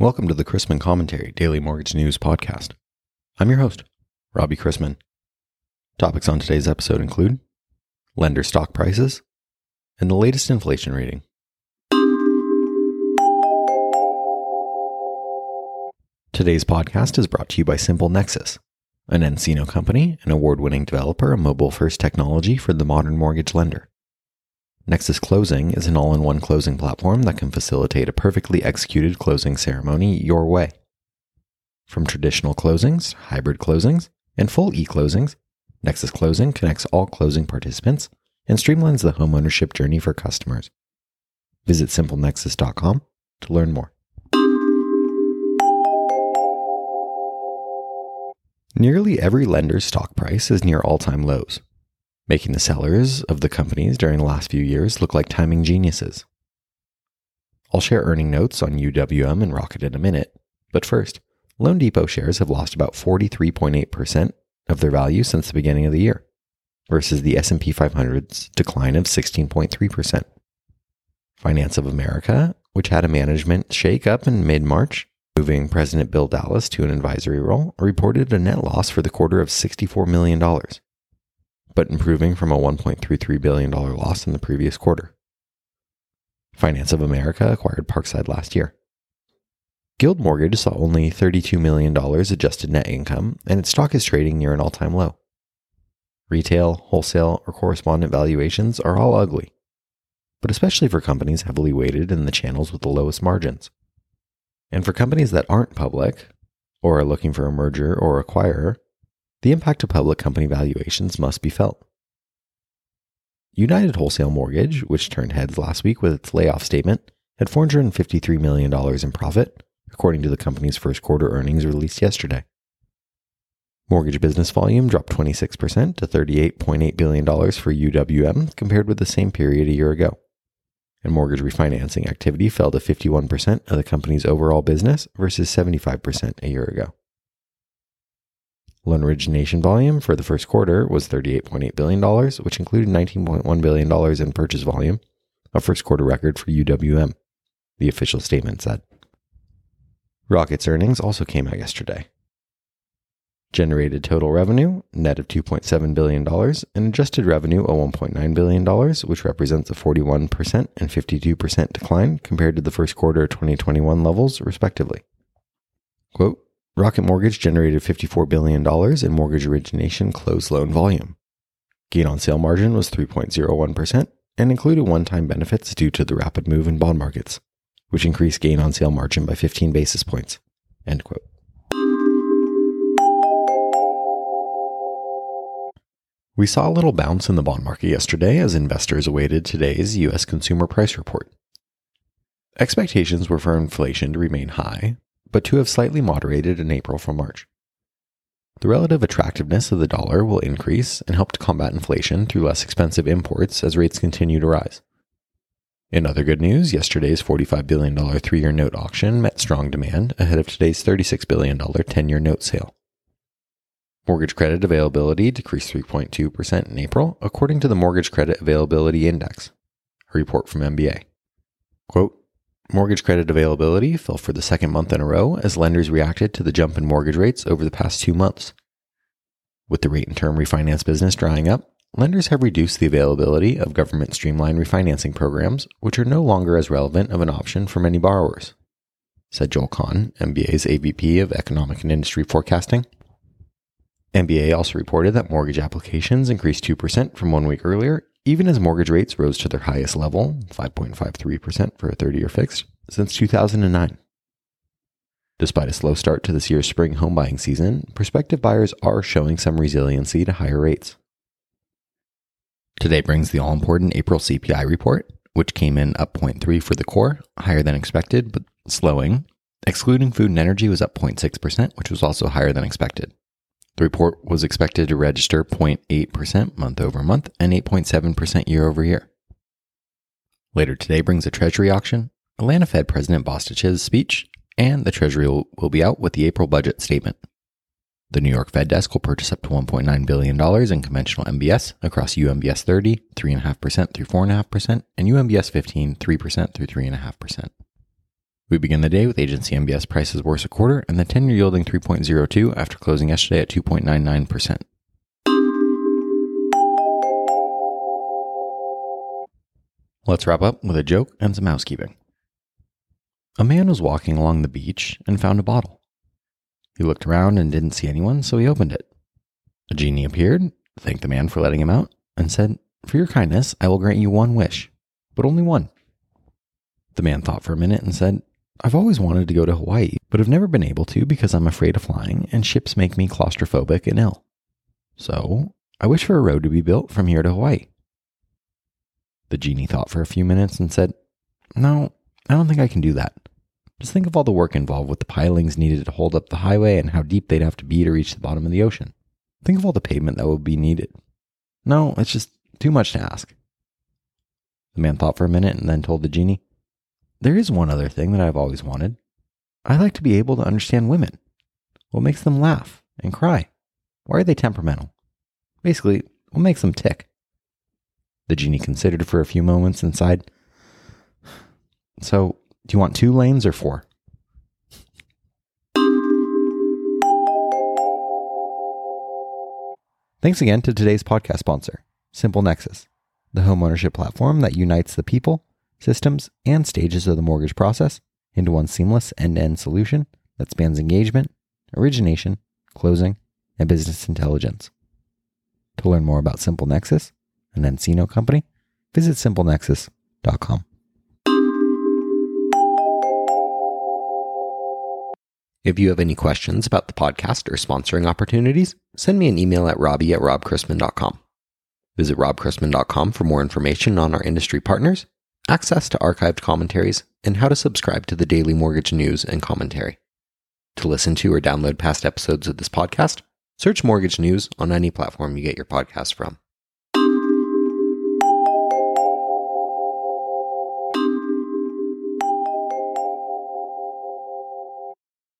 Welcome to the Chrisman Commentary Daily Mortgage News Podcast. I'm your host, Robbie Chrisman. Topics on today's episode include lender stock prices and the latest inflation reading. Today's podcast is brought to you by Simple Nexus, an nCino company, an award winning developer of mobile first technology for the modern mortgage lender. Nexus Closing is an all in one closing platform that can facilitate a perfectly executed closing ceremony your way. From traditional closings, hybrid closings, and full e closings, Nexus Closing connects all closing participants and streamlines the homeownership journey for customers. Visit simplenexus.com to learn more. Nearly every lender's stock price is near all time lows making the sellers of the companies during the last few years look like timing geniuses. I'll share earning notes on UWM and Rocket in a minute, but first, loanDepot shares have lost about 43.8% of their value since the beginning of the year, versus the S&P 500's decline of 16.3%. Finance of America, which had a management shake-up in mid-March, moving President Bill Dallas to an advisory role, reported a net loss for the quarter of $64 million but improving from a $1.33 billion loss in the previous quarter. Finance of America acquired Parkside last year. Guild Mortgage saw only $32 million adjusted net income, and its stock is trading near an all time low. Retail, wholesale, or correspondent valuations are all ugly, but especially for companies heavily weighted in the channels with the lowest margins. And for companies that aren't public, or are looking for a merger or acquirer, the impact of public company valuations must be felt. United Wholesale Mortgage, which turned heads last week with its layoff statement, had $453 million in profit, according to the company's first quarter earnings released yesterday. Mortgage business volume dropped 26% to $38.8 billion for UWM compared with the same period a year ago. And mortgage refinancing activity fell to 51% of the company's overall business versus 75% a year ago. Loan origination volume for the first quarter was $38.8 billion, which included $19.1 billion in purchase volume, a first quarter record for UWM, the official statement said. Rocket's earnings also came out yesterday. Generated total revenue, net of $2.7 billion, and adjusted revenue of $1.9 billion, which represents a 41% and 52% decline compared to the first quarter of 2021 levels, respectively. Quote, Rocket Mortgage generated $54 billion in mortgage origination closed loan volume. Gain on sale margin was 3.01% and included one time benefits due to the rapid move in bond markets, which increased gain on sale margin by 15 basis points. End quote. We saw a little bounce in the bond market yesterday as investors awaited today's U.S. consumer price report. Expectations were for inflation to remain high, but to have slightly moderated in April from March. The relative attractiveness of the dollar will increase and help to combat inflation through less expensive imports as rates continue to rise. In other good news, yesterday's $45 billion three year note auction met strong demand ahead of today's $36 billion 10 year note sale. Mortgage credit availability decreased 3.2% in April, according to the Mortgage Credit Availability Index, a report from MBA. Quote, Mortgage credit availability fell for the second month in a row as lenders reacted to the jump in mortgage rates over the past two months. With the rate and term refinance business drying up, lenders have reduced the availability of government streamlined refinancing programs, which are no longer as relevant of an option for many borrowers, said Joel Kan, MBA's AVP of Economic and Industry Forecasting. MBA also reported that mortgage applications increased 2% from one week earlier even as mortgage rates rose to their highest level, 5.53% for a 30 year fixed, since 2009. Despite a slow start to this year's spring home buying season, prospective buyers are showing some resiliency to higher rates. Today brings the all important April CPI report, which came in up 0.3 for the core, higher than expected, but slowing. Excluding food and energy was up 0.6%, which was also higher than expected. The report was expected to register 0.8% month over month and 8.7% year over year. Later today brings a Treasury auction, Atlanta Fed President Bostic's speech, and the Treasury will, be out with the April budget statement. The New York Fed desk will purchase up to $1.9 billion in conventional MBS across UMBS 30, 3.5% through 4.5%, and UMBS 15, 3% through 3.5%. We begin the day with agency MBS prices worse a quarter and the 10 year yielding 3.02 after closing yesterday at 2.99%. Let's wrap up with a joke and some housekeeping. A man was walking along the beach and found a bottle. He looked around and didn't see anyone, so he opened it. A genie appeared, thanked the man for letting him out, and said, For your kindness, I will grant you one wish, but only one. The man thought for a minute and said, I've always wanted to go to Hawaii, but have never been able to because I'm afraid of flying and ships make me claustrophobic and ill. So, I wish for a road to be built from here to Hawaii. The genie thought for a few minutes and said, No, I don't think I can do that. Just think of all the work involved with the pilings needed to hold up the highway and how deep they'd have to be to reach the bottom of the ocean. Think of all the pavement that would be needed. No, it's just too much to ask. The man thought for a minute and then told the genie, There is one other thing that I've always wanted. I like to be able to understand women. What makes them laugh and cry? Why are they temperamental? Basically, what makes them tick? The genie considered for a few moments and sighed. So, do you want two lanes or four? Thanks again to today's podcast sponsor, Simple Nexus, the homeownership platform that unites the people, systems, and stages of the mortgage process into one seamless end to end solution that spans engagement, origination, closing, and business intelligence. To learn more about Simple Nexus, an nCino company, visit simplenexus.com. If you have any questions about the podcast or sponsoring opportunities, send me an email at robbie at robchrisman.com. Visit robchrisman.com for more information on our industry partners, access to archived commentaries, and how to subscribe to the daily mortgage news and commentary. To listen to or download past episodes of this podcast, search Mortgage News on any platform you get your podcast from.